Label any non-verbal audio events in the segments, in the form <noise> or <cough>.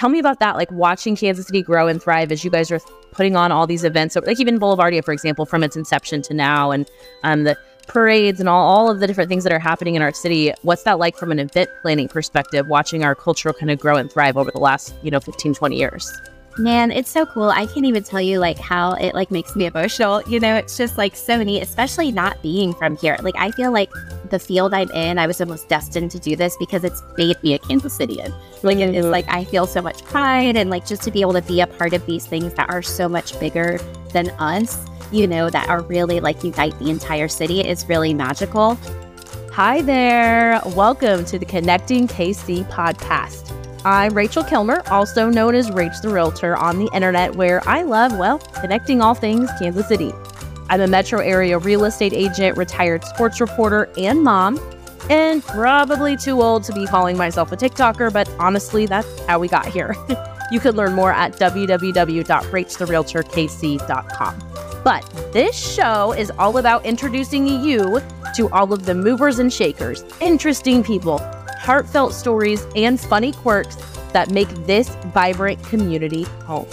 tell me about that, like watching Kansas City grow and thrive as you guys are putting on all these events, like even Boulevardia, for example, from its inception to now, and um, the parades and all, all of the different things that are happening in our city. What's that like from an event planning perspective, watching our cultural kind of grow and thrive over the last, you know, 15, 20 years? Man, it's so cool. I can't even tell you like how it like makes me emotional. You know, it's just like so neat, especially not being from here. Like I feel like the field I'm in, I was almost destined to do this because it's made me a Kansas Cityan. Like mm-hmm. it's like I feel so much pride and like just to be able to be a part of these things that are so much bigger than us, you know, that are really like unite the entire city is really magical. Hi there. Welcome to the Connecting KC podcast. I'm Rachel Kilmer, also known as Rach the Realtor on the internet, where I love, well, connecting all things Kansas City. I'm a metro area real estate agent, retired sports reporter, and mom, and probably too old to be calling myself a TikToker, but honestly, that's how we got here. <laughs> you can learn more at www.rachtherealtorkc.com. But this show is all about introducing you to all of the movers and shakers, interesting people heartfelt stories, and funny quirks that make this vibrant community home.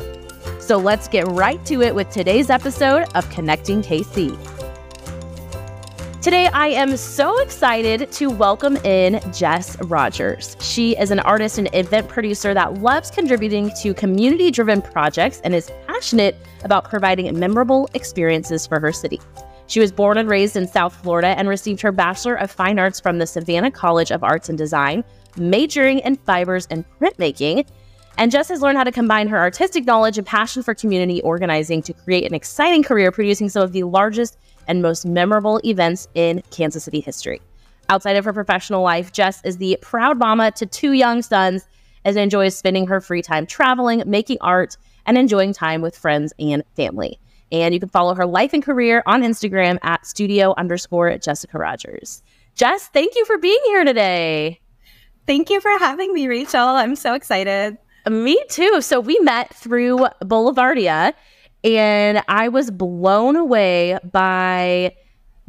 So let's get right to it with today's episode of Connecting KC. Today, I am so excited to welcome in Jess Rogers. She is an artist and event producer that loves contributing to community driven projects and is passionate about providing memorable experiences for her city. She was born and raised in South Florida and received her Bachelor of Fine Arts from the Savannah College of Arts and Design, majoring in fibers and printmaking. And Jess has learned how to combine her artistic knowledge and passion for community organizing to create an exciting career producing some of the largest and most memorable events in Kansas City history. Outside of her professional life, Jess is the proud mama to two young sons and enjoys spending her free time traveling, making art, and enjoying time with friends and family. And you can follow her life and career on Instagram at studio underscore Jessica Rogers. Jess, thank you for being here today. Thank you for having me, Rachel. I'm so excited. Me too. So we met through Boulevardia, and I was blown away by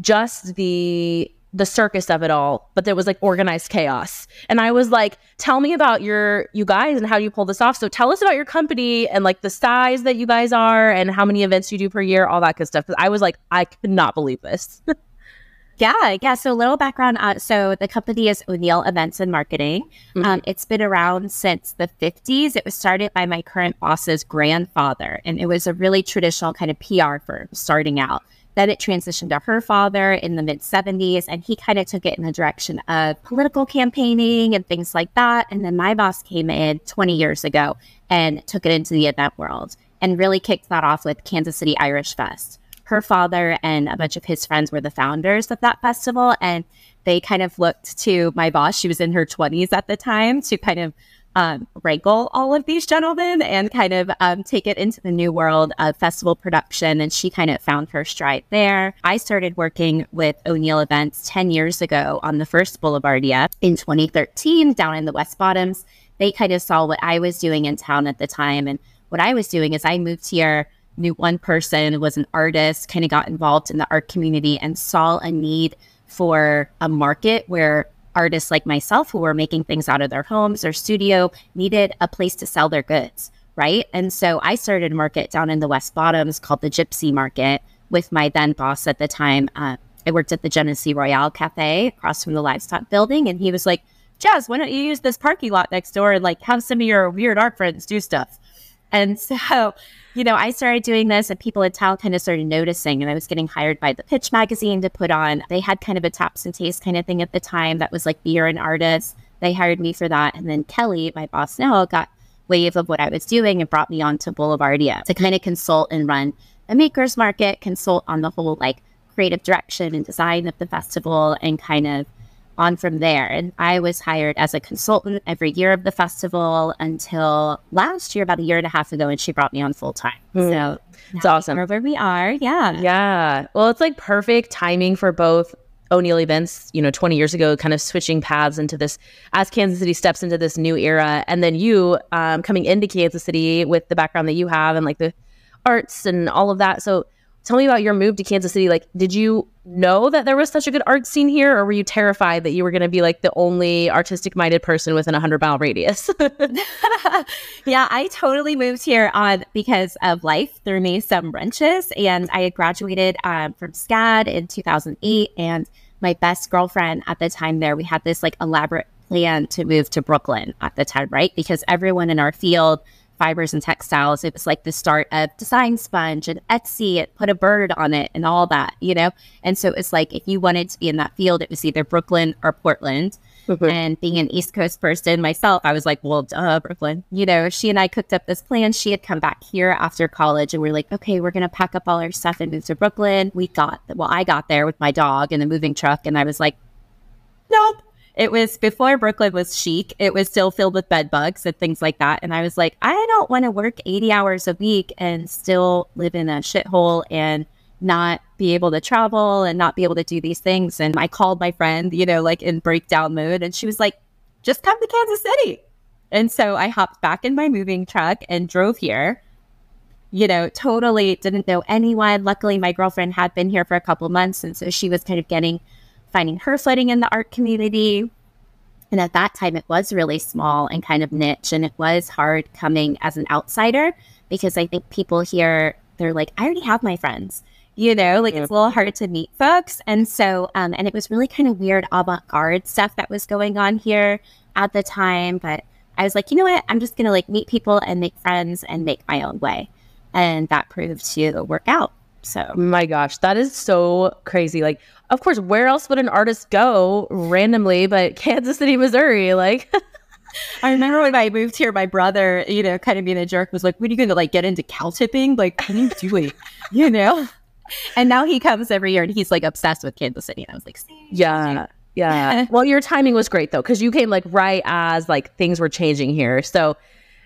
just the the circus of it all, but there was like organized chaos. And I was like, tell me about your you guys and how you pull this off. So tell us about your company and like the size that you guys are and how many events you do per year, all that good stuff. Cause I was like, I could not believe this. <laughs> yeah, yeah. So a little background. Uh, so the company is O'Neill Events and Marketing. Mm-hmm. Um, it's been around since the 50s. It was started by my current boss's grandfather, and it was a really traditional kind of PR firm starting out. Then it transitioned to her father in the mid 70s, and he kind of took it in the direction of political campaigning and things like that. And then my boss came in 20 years ago and took it into the event world and really kicked that off with Kansas City Irish Fest. Her father and a bunch of his friends were the founders of that festival, and they kind of looked to my boss. She was in her 20s at the time to kind of um, wrangle all of these gentlemen and kind of um, take it into the new world of festival production. And she kind of found her stride there. I started working with O'Neill Events 10 years ago on the first Boulevardia in 2013 down in the West Bottoms. They kind of saw what I was doing in town at the time. And what I was doing is I moved here knew one person was an artist kind of got involved in the art community and saw a need for a market where artists like myself who were making things out of their homes or studio needed a place to sell their goods, right? And so I started a market down in the West Bottoms called the Gypsy Market with my then boss at the time. Uh, I worked at the Genesee Royale Cafe across from the livestock building, and he was like, Jazz, why don't you use this parking lot next door and like have some of your weird art friends do stuff? And so you know, I started doing this and people in town kind of started noticing. And I was getting hired by the Pitch magazine to put on, they had kind of a taps and taste kind of thing at the time that was like beer and artists. They hired me for that. And then Kelly, my boss now, got wave of what I was doing and brought me on to Boulevardia to kind of consult and run a maker's market, consult on the whole like creative direction and design of the festival and kind of on from there. And I was hired as a consultant every year of the festival until last year, about a year and a half ago, and she brought me on full time. Mm. So it's awesome. Where we are. Yeah. Yeah. Well, it's like perfect timing for both O'Neill events, you know, 20 years ago, kind of switching paths into this as Kansas City steps into this new era. And then you um, coming into Kansas City with the background that you have and like the arts and all of that. So tell me about your move to Kansas City. Like, did you know that there was such a good art scene here, or were you terrified that you were going to be like the only artistic minded person within a hundred mile radius? <laughs> yeah, I totally moved here on because of life threw me some wrenches, and I had graduated um, from SCAD in 2008, and my best girlfriend at the time there, we had this like elaborate plan to move to Brooklyn at the time, right? Because everyone in our field fibers and textiles. It was like the start of Design Sponge and Etsy. It put a bird on it and all that, you know? And so it's like if you wanted to be in that field, it was either Brooklyn or Portland. Mm-hmm. And being an East Coast person myself, I was like, well, duh, Brooklyn. You know, she and I cooked up this plan. She had come back here after college and we are like, okay, we're going to pack up all our stuff and move to Brooklyn. We got, well, I got there with my dog in the moving truck and I was like, nope, it was before Brooklyn was chic. It was still filled with bed bugs and things like that. And I was like, I don't want to work 80 hours a week and still live in a shithole and not be able to travel and not be able to do these things. And I called my friend, you know, like in breakdown mode. And she was like, just come to Kansas City. And so I hopped back in my moving truck and drove here. You know, totally didn't know anyone. Luckily, my girlfriend had been here for a couple months. And so she was kind of getting finding her footing in the art community. And at that time, it was really small and kind of niche. And it was hard coming as an outsider because I think people here, they're like, I already have my friends. You know, like yeah. it's a little hard to meet folks. And so, um, and it was really kind of weird avant garde stuff that was going on here at the time. But I was like, you know what? I'm just going to like meet people and make friends and make my own way. And that proved to work out. So, my gosh, that is so crazy. Like, of course, where else would an artist go randomly but Kansas City, Missouri? Like, <laughs> I remember when I moved here, my brother, you know, kind of being a jerk, was like, "What are you going to like get into cow tipping? Like, what are you doing?" <laughs> you know. And now he comes every year, and he's like obsessed with Kansas City. And I was like, "Yeah, yeah." <laughs> well, your timing was great though, because you came like right as like things were changing here. So,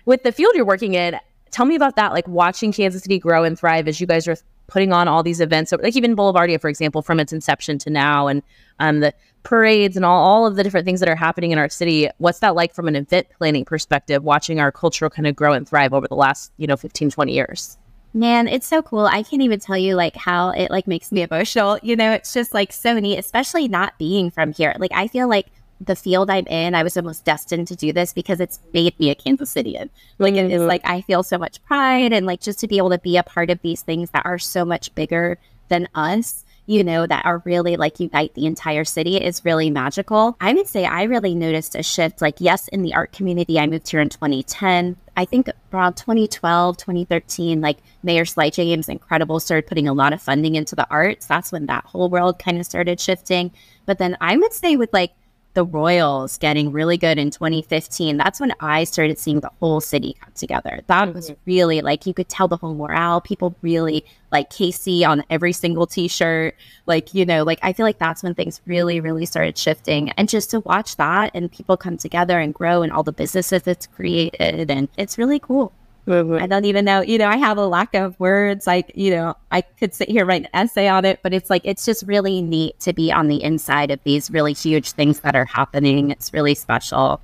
with the field you're working in, tell me about that. Like watching Kansas City grow and thrive as you guys are putting on all these events, So, like even Boulevardia, for example, from its inception to now, and um, the parades and all, all of the different things that are happening in our city. What's that like from an event planning perspective, watching our culture kind of grow and thrive over the last, you know, 15, 20 years? Man, it's so cool. I can't even tell you like how it like makes me emotional. You know, it's just like so neat, especially not being from here. Like I feel like the field I'm in, I was almost destined to do this because it's made me a Kansas Cityan. Like mm-hmm. it's like I feel so much pride and like just to be able to be a part of these things that are so much bigger than us, you know, that are really like unite the entire city is really magical. I would say I really noticed a shift. Like, yes, in the art community, I moved here in 2010. I think around 2012, 2013, like Mayor Sly James, incredible, started putting a lot of funding into the arts. That's when that whole world kind of started shifting. But then I would say with like the Royals getting really good in 2015, that's when I started seeing the whole city come together. That mm-hmm. was really like you could tell the whole morale. People really like KC on every single t shirt. Like, you know, like I feel like that's when things really, really started shifting. And just to watch that and people come together and grow and all the businesses it's created, and it's really cool. I don't even know, you know, I have a lack of words. Like, you know, I could sit here write an essay on it, but it's like, it's just really neat to be on the inside of these really huge things that are happening. It's really special.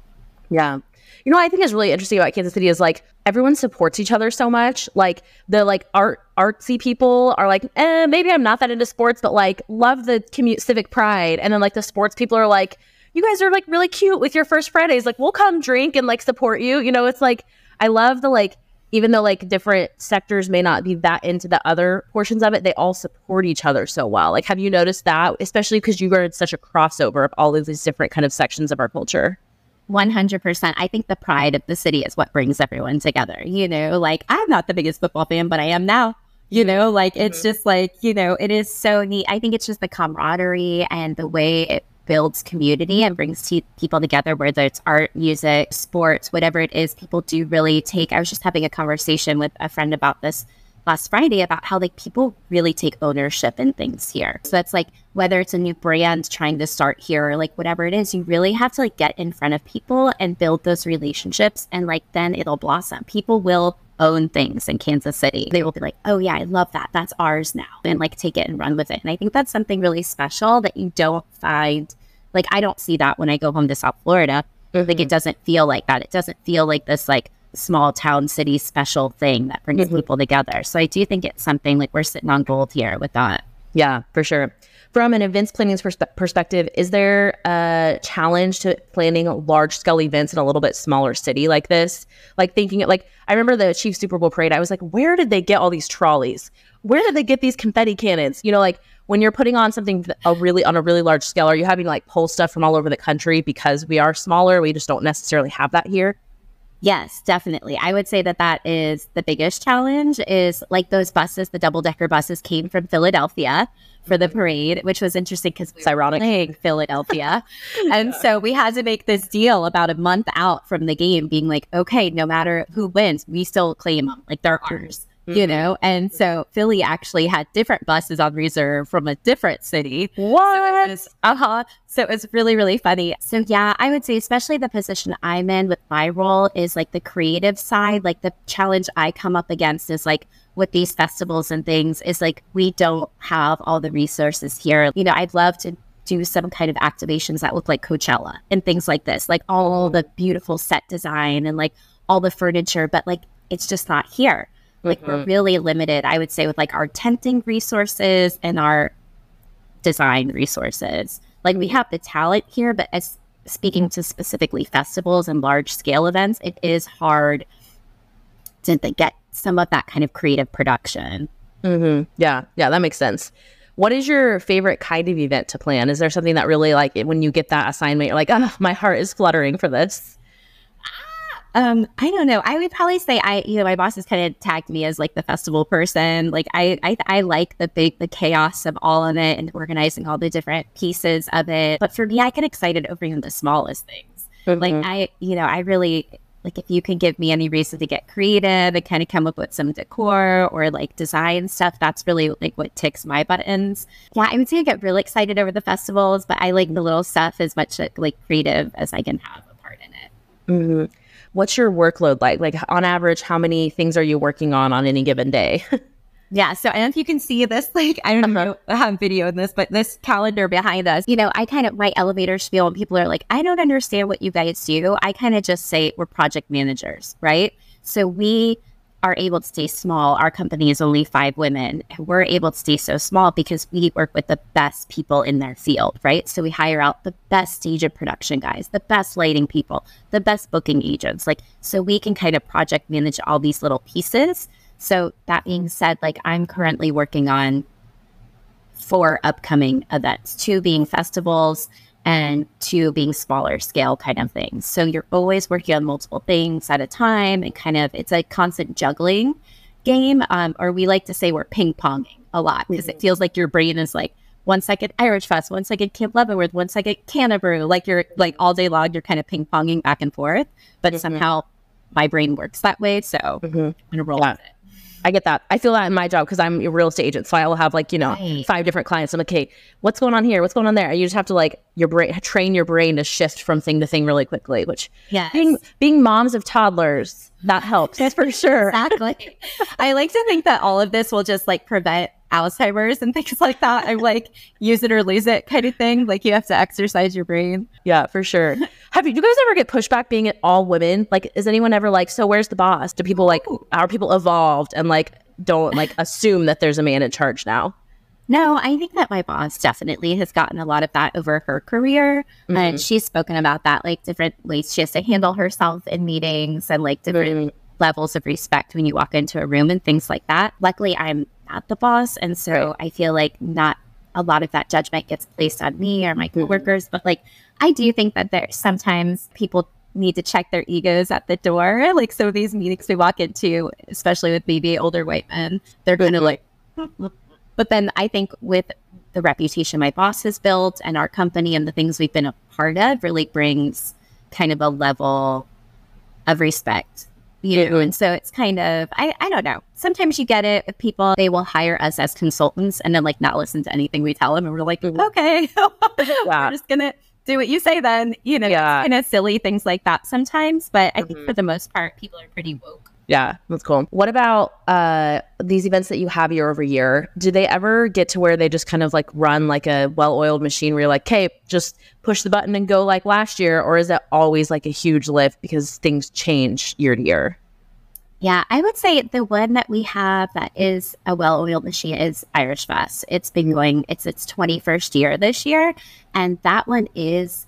Yeah. You know, I think is really interesting about Kansas City is like everyone supports each other so much. Like the like art artsy people are like, eh, maybe I'm not that into sports, but like love the commute civic pride. And then like the sports people are like, you guys are like really cute with your first Fridays. Like we'll come drink and like support you. You know, it's like I love the like even though like different sectors may not be that into the other portions of it, they all support each other so well. Like, have you noticed that, especially because you are in such a crossover of all of these different kind of sections of our culture? 100%. I think the pride of the city is what brings everyone together. You know, like I'm not the biggest football fan, but I am now. You know, like it's mm-hmm. just like, you know, it is so neat. I think it's just the camaraderie and the way it builds community and brings t- people together, whether it's art, music, sports, whatever it is. People do really take. I was just having a conversation with a friend about this last Friday about how like people really take ownership in things here. So that's like whether it's a new brand trying to start here or like whatever it is, you really have to like get in front of people and build those relationships and like then it'll blossom. People will own things in Kansas City. They will be like, "Oh yeah, I love that. That's ours now." And like take it and run with it. And I think that's something really special that you don't find like I don't see that when I go home to South Florida. Mm-hmm. Like it doesn't feel like that. It doesn't feel like this like small town city special thing that brings mm-hmm. people together. So I do think it's something like we're sitting on gold here with that. Yeah, for sure. From an events planning perspe- perspective, is there a challenge to planning large scale events in a little bit smaller city like this? Like thinking it like I remember the Chief Super Bowl parade. I was like, where did they get all these trolleys? Where did they get these confetti cannons? You know, like when you're putting on something a really on a really large scale, are you having to like pull stuff from all over the country because we are smaller? We just don't necessarily have that here. Yes, definitely. I would say that that is the biggest challenge is like those buses, the double decker buses came from Philadelphia for the parade, which was interesting because it's ironic playing Philadelphia. <laughs> and so we had to make this deal about a month out from the game being like, okay, no matter who wins, we still claim them. Like they're ours you mm-hmm. know? And so Philly actually had different buses on reserve from a different city. What? So uh huh. So it was really, really funny. So yeah, I would say, especially the position I'm in with my role is like the creative side. Like the challenge I come up against is like, with these festivals and things is like we don't have all the resources here. You know, I'd love to do some kind of activations that look like Coachella and things like this, like all the beautiful set design and like all the furniture, but like it's just not here. Like mm-hmm. we're really limited, I would say, with like our tenting resources and our design resources. Like we have the talent here, but as speaking to specifically festivals and large scale events, it is hard to get some of that kind of creative production. Mm-hmm. Yeah, yeah, that makes sense. What is your favorite kind of event to plan? Is there something that really like when you get that assignment, you're like, oh, my heart is fluttering for this? Um, I don't know. I would probably say I, you know, my boss has kind of tagged me as like the festival person. Like I, I, I like the big, the chaos of all of it and organizing all the different pieces of it. But for me, I get excited over even the smallest things. Mm-hmm. Like I, you know, I really like if you can give me any reason to get creative and kind of come up with some decor or like design stuff, that's really like what ticks my buttons. Yeah, I would say I get really excited over the festivals, but I like the little stuff as much like creative as I can have a part in it. Mm-hmm what's your workload like? Like on average, how many things are you working on on any given day? <laughs> Yeah. So I don't know if you can see this, like, I don't uh-huh. know, I have video in this, but this calendar behind us, you know, I kind of, my elevator spiel and people are like, I don't understand what you guys do. I kind of just say we're project managers, right? So we are able to stay small. Our company is only five women. We're able to stay so small because we work with the best people in their field, right? So we hire out the best stage of production guys, the best lighting people, the best booking agents. Like, so we can kind of project manage all these little pieces. So that being said, like I'm currently working on four upcoming events, two being festivals and two being smaller scale kind of things. So you're always working on multiple things at a time and kind of it's a constant juggling game. Um, or we like to say we're ping ponging a lot because mm-hmm. it feels like your brain is like one second Irish Fest, one second Camp Leavenworth, one second Canterbury. Like you're like all day long, you're kind of ping ponging back and forth. But mm-hmm. somehow my brain works that way. So mm-hmm. I'm gonna roll yeah. with it. I get that. I feel that in my job because I'm a real estate agent. So I will have like, you know, right. five different clients. I'm like, okay, what's going on here? What's going on there? And You just have to like your brain train your brain to shift from thing to thing really quickly, which yeah, being being moms of toddlers, that helps That's for sure. <laughs> Exactly. I like to think that all of this will just like prevent Alzheimer's and <laughs> things like that. I'm like use it or lose it kind of thing. Like you have to exercise your brain. Yeah, for sure. <laughs> have you, do you guys ever get pushback being all women? Like, is anyone ever like, so where's the boss? Do people like, are people evolved and like don't like assume that there's a man in charge now? No, I think that my boss definitely has gotten a lot of that over her career. Mm-hmm. And she's spoken about that, like different ways she has to handle herself in meetings and like different mm-hmm. levels of respect when you walk into a room and things like that. Luckily, I'm not the boss. And so I feel like not a lot of that judgment gets placed on me or my mm-hmm. coworkers. But like, I do think that there's sometimes people need to check their egos at the door. <laughs> Like, so these meetings we walk into, especially with maybe older white men, they're going to like, but then I think with the reputation my boss has built and our company and the things we've been a part of really brings kind of a level of respect you know, and so it's kind of I, I don't know. Sometimes you get it with people, they will hire us as consultants and then like not listen to anything we tell them and we're like, mm-hmm. okay, <laughs> we're just gonna do what you say then. You know, yeah. kind of silly things like that sometimes. But I mm-hmm. think for the most part, people are pretty woke Yeah, that's cool. What about uh, these events that you have year over year? Do they ever get to where they just kind of like run like a well oiled machine where you're like, okay, just push the button and go like last year? Or is it always like a huge lift because things change year to year? Yeah, I would say the one that we have that is a well oiled machine is Irish Fest. It's been going, it's its 21st year this year. And that one is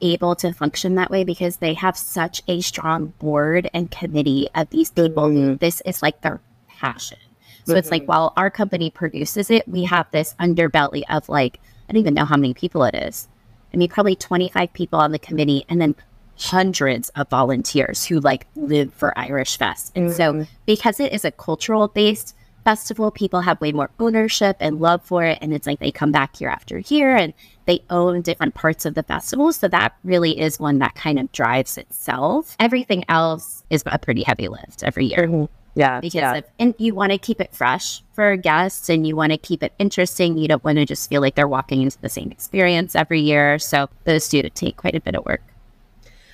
able to function that way because they have such a strong board and committee of these people. Mm-hmm. This is like their passion. So mm-hmm. it's like mm-hmm. while our company produces it, we have this underbelly of like, I don't even know how many people it is. I mean, probably 25 people on the committee and then hundreds of volunteers who like live for Irish Fest. And mm-hmm. so because it is a cultural based festival, people have way more ownership and love for it. And it's like they come back year after year and they own different parts of the festival. So that really is one that kind of drives itself. Everything else is a pretty heavy lift every year. Mm-hmm. Yeah. Because yeah. Of, and you want to keep it fresh for guests and you want to keep it interesting. You don't want to just feel like they're walking into the same experience every year. So those do take quite a bit of work.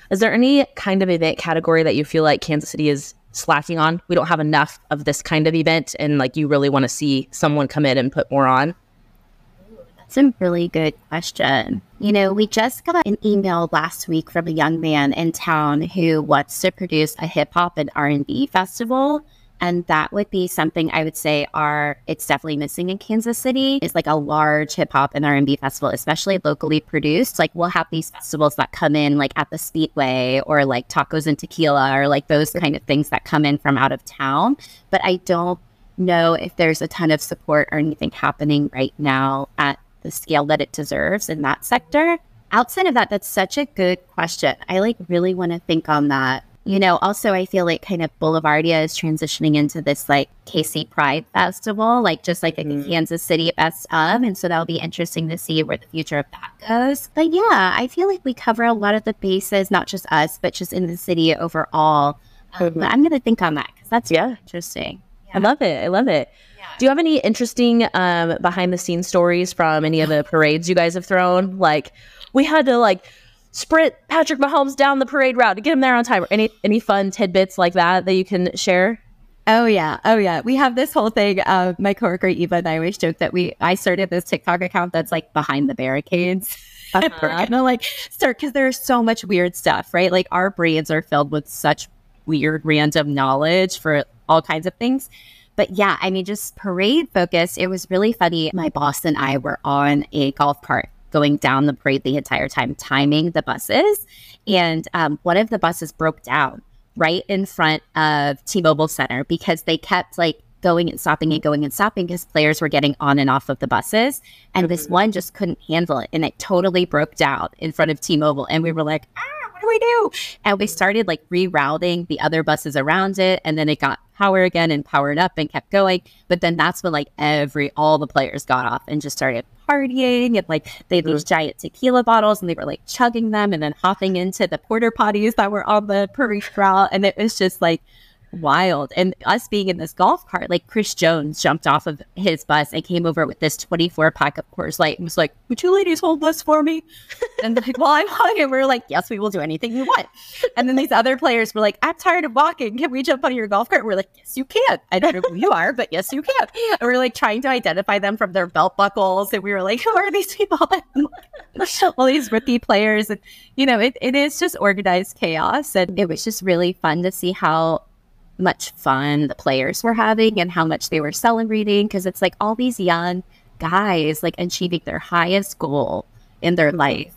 Is there any kind of event category that you feel like Kansas City is slacking on. We don't have enough of this kind of event, and like you really want to see someone come in and put more on. That's a really good question. You know, we just got an email last week from a young man in town who wants to produce a hip hop and R and B festival and that would be something I would say are it's definitely missing in Kansas City is like a large hip hop and R&B festival, especially locally produced. Like we'll have these festivals that come in like at the Speedway or like Tacos and Tequila or like those kind of things that come in from out of town. But I don't know if there's a ton of support or anything happening right now at the scale that it deserves in that sector. Outside of that, that's such a good question. I like really want to think on that you know, also I feel like kind of Boulevardia is transitioning into this like KC Pride Festival, like just like mm-hmm. a Kansas City best of. And so that'll be interesting to see where the future of that goes. But yeah, I feel like we cover a lot of the bases, not just us, but just in the city overall. Um, but I'm going to think on that because that's yeah. Really interesting. Yeah. I love it. I love it. Yeah. Do you have any interesting um, behind the scenes stories from any of the parades you guys have thrown? Like, we had to like sprint Patrick Mahomes down the parade route to get him there on time. Or any any fun tidbits like that that you can share? Oh yeah, oh yeah. We have this whole thing. Uh, my coworker Eva and I always joke that we I started this TikTok account that's like behind the barricades. Uh-huh. <laughs> we're gonna like start because there's so much weird stuff, right? Like our brains are filled with such weird random knowledge for all kinds of things. But yeah, I mean, just parade focus. It was really funny. My boss and I were on a golf cart going down the parade the entire time, timing the buses. And um, one of the buses broke down right in front of T Mobile Center because they kept like going and stopping and going and stopping because players were getting on and off of the buses. And this mm-hmm. one just couldn't handle it. And it totally broke down in front of T Mobile. And we were like, ah, what do we do? And we started like rerouting the other buses around it. And then it got power again and powered up and kept going. But then that's when like every, all the players got off and just started partying and like they had these giant tequila bottles and they were like chugging them and then hopping into the porter potties that were on the parade route. And it was just like, wild. And us being in this golf cart, like Chris Jones jumped off of his bus and came over with this 24 pack of Coors Light and was like, Would you ladies hold this for me? and like, well, I'm hung. And we are like, Yes, we will do anything you want. And then these other players were like, I'm tired of walking. Can we jump on your golf cart? we're like, Yes, you can. I don't know who you are, but yes, you can. And we are like trying to identify them from their belt buckles. And we were like, Who are these people? <laughs> All these rookie players. And, you know, it, it is just organized chaos. And it was just really fun to see how much fun the players were having and how much they were celebrating because it's like all these young guys like achieving their highest goal in their mm-hmm. life.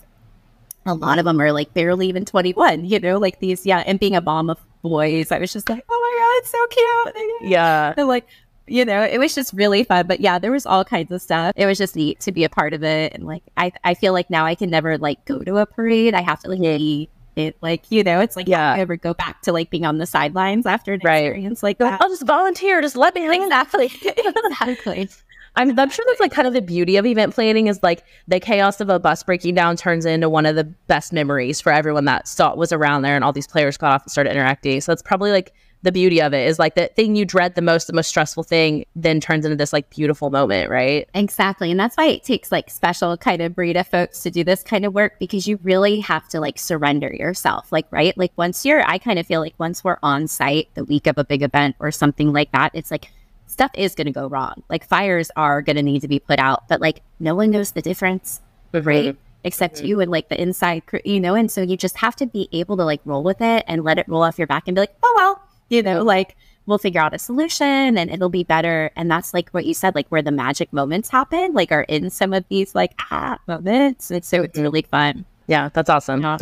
A lot of them are like barely even 21, you know, like these, yeah, and being a mom of boys, I was just like, oh my God, it's so cute. Yeah. And like, you know, it was just really fun. But yeah, there was all kinds of stuff. It was just neat to be a part of it. And like, I, I feel like now I can never like go to a parade. I have to like be it like you know it's like yeah I ever go back to like being on the sidelines after an right. experience like that. I'll just volunteer just let me exactly <laughs> exactly I'm, I'm sure that's like kind of the beauty of event planning is like the chaos of a bus breaking down turns into one of the best memories for everyone that saw was around there and all these players got off and started interacting. So that's probably like the beauty of it is like the thing you dread the most, the most stressful thing, then turns into this like beautiful moment, right? Exactly. And that's why it takes like special kind of breed of folks to do this kind of work because you really have to like surrender yourself. Like, right? Like once you're, I kind of feel like once we're on site the week of a big event or something like that, it's like stuff is going to go wrong. Like fires are going to need to be put out, but like no one knows the difference, mm-hmm. right? Except mm-hmm. you and like the inside crew, you know? And so you just have to be able to like roll with it and let it roll off your back and be like, oh, well, you know, like we'll figure out a solution and it'll be better. And that's like what you said, like where the magic moments happen, like are in some of these like ah moments. And so it's mm-hmm. really fun. Yeah, that's awesome. Yeah.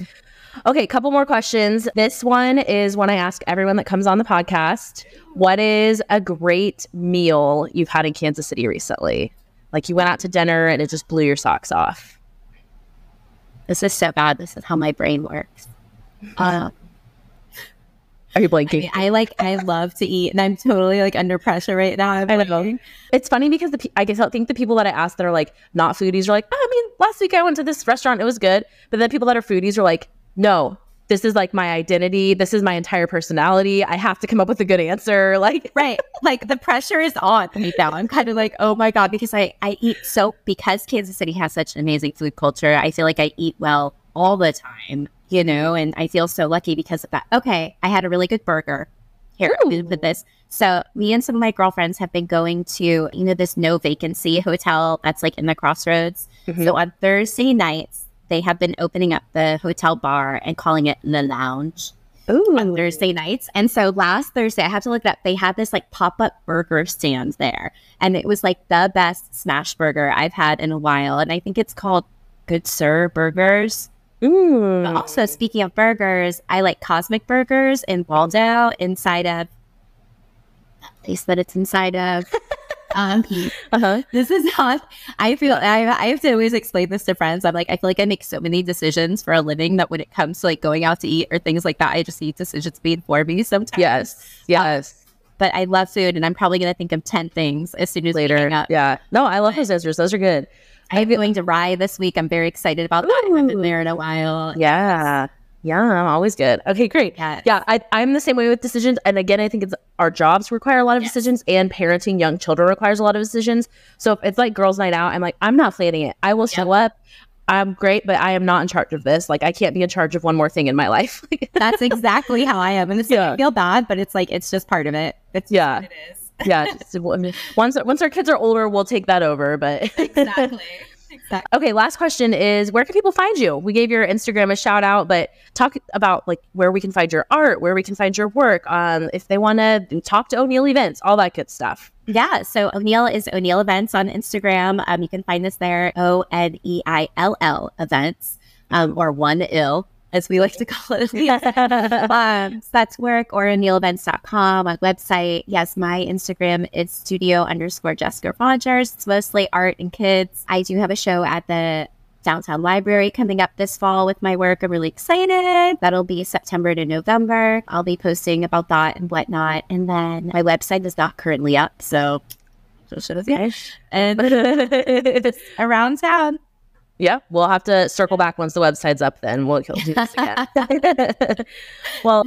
Okay, couple more questions. This one is one I ask everyone that comes on the podcast. What is a great meal you've had in Kansas City recently? Like you went out to dinner and it just blew your socks off. This is so bad. This is how my brain works. Uh, are you blanking? I, mean, I, like I love to eat, and I'm totally like under pressure right now. I'm I know. It's funny because the I guess I think the people that I ask that are like not foodies are like, oh, I mean, last week I went to this restaurant, it was good. But then people that are foodies are like, no, this is like my identity. This is my entire personality. I have to come up with a good answer. <laughs> Like, right. Like the pressure is on me now. I'm kind of like, oh my God, because I, I eat so, because Kansas City has such an amazing food culture, I feel like I eat well all the time you know, and I feel so lucky because of that. Okay, I had a really good burger. Here, with this. So me and some of my girlfriends have been going to, you know, this no vacancy hotel that's like in the crossroads. Mm-hmm. So on Thursday nights, they have been opening up the hotel bar and calling it the lounge. Ooh. on Thursday nights. And so last Thursday, I have to look up, they had this like pop up burger stand there. And it was like the best smash burger I've had in a while. And I think it's called Good Sir Burgers. Ooh. also, speaking of burgers, I like Cosmic Burgers in Waldo inside of that place that it's inside of. <laughs> um, uh-huh. This is not. I feel I, I have to always explain this to friends. I'm like, I feel like I make so many decisions for a living that when it comes to like going out to eat or things like that, I just need decisions made for me sometimes. Yes, yes. but I love food, and I'm probably going to think of ten things as soon as later. Yeah. No, I love those answers. Those are good. I'm going to Rye this week. I'm very excited about that. I've been there in a while. Yeah. Yeah, I'm always good. Okay, great. Yes. Yeah, I, I'm the same way with decisions. And again, I think it's our jobs require a lot of yes. decisions, and parenting young children requires a lot of decisions. So if it's like girls' night out, I'm like, I'm not planning it. I will show yep. up. I'm great, but I am not in charge of this. Like, I can't be in charge of one more thing in my <laughs> life. That's exactly how I am. And this yeah. I feel bad, but it's like, it's just part of it. It's yeah. it is yeah. Just, once once our kids are older, we'll take that over. But <laughs> exactly. Exactly. Okay, last question is where can people find you? We gave your Instagram a shout out, but talk about like where we can find your art, where we can find your work, um, if they want to talk to O'Neill Events, all that good stuff. Yeah, so O'Neill is O'Neill Events on Instagram. Um, you can find us there, O N E I L L Events, um, or one ill as we like to call it. um, so that's work or o'neillevents.com, my website. Yes, my Instagram is studio underscore Jessica Rogers. It's mostly art and kids. I do have a show at the downtown library coming up this fall with my work. I'm really excited. That'll be September to November. I'll be posting about that and whatnot. And then my website is not currently up, so so should have yeah. and <laughs> around town. Yeah, we'll have to circle back once the website's up. Then we'll do this again. <laughs> well,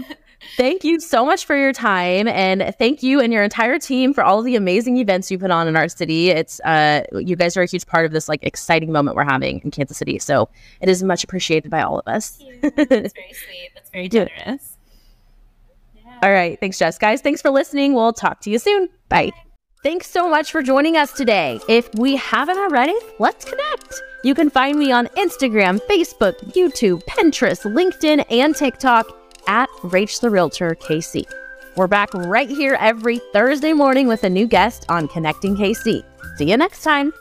thank you so much for your time, and thank you and your entire team for all of the amazing events you put on in our city. It's uh, you guys are a huge part of this like exciting moment we're having in Kansas City. So it is much appreciated by all of us. That's very <laughs> sweet. That's very generous. Yeah. All right, thanks, Jess. Guys, thanks for listening. We'll talk to you soon. Bye. Thanks so much for joining us today. If we haven't already, let's connect. You can find me on Instagram, Facebook, YouTube, Pinterest, LinkedIn, and TikTok at Rach the Realtor KC. We're back right here every Thursday morning with a new guest on Connecting KC. See you next time.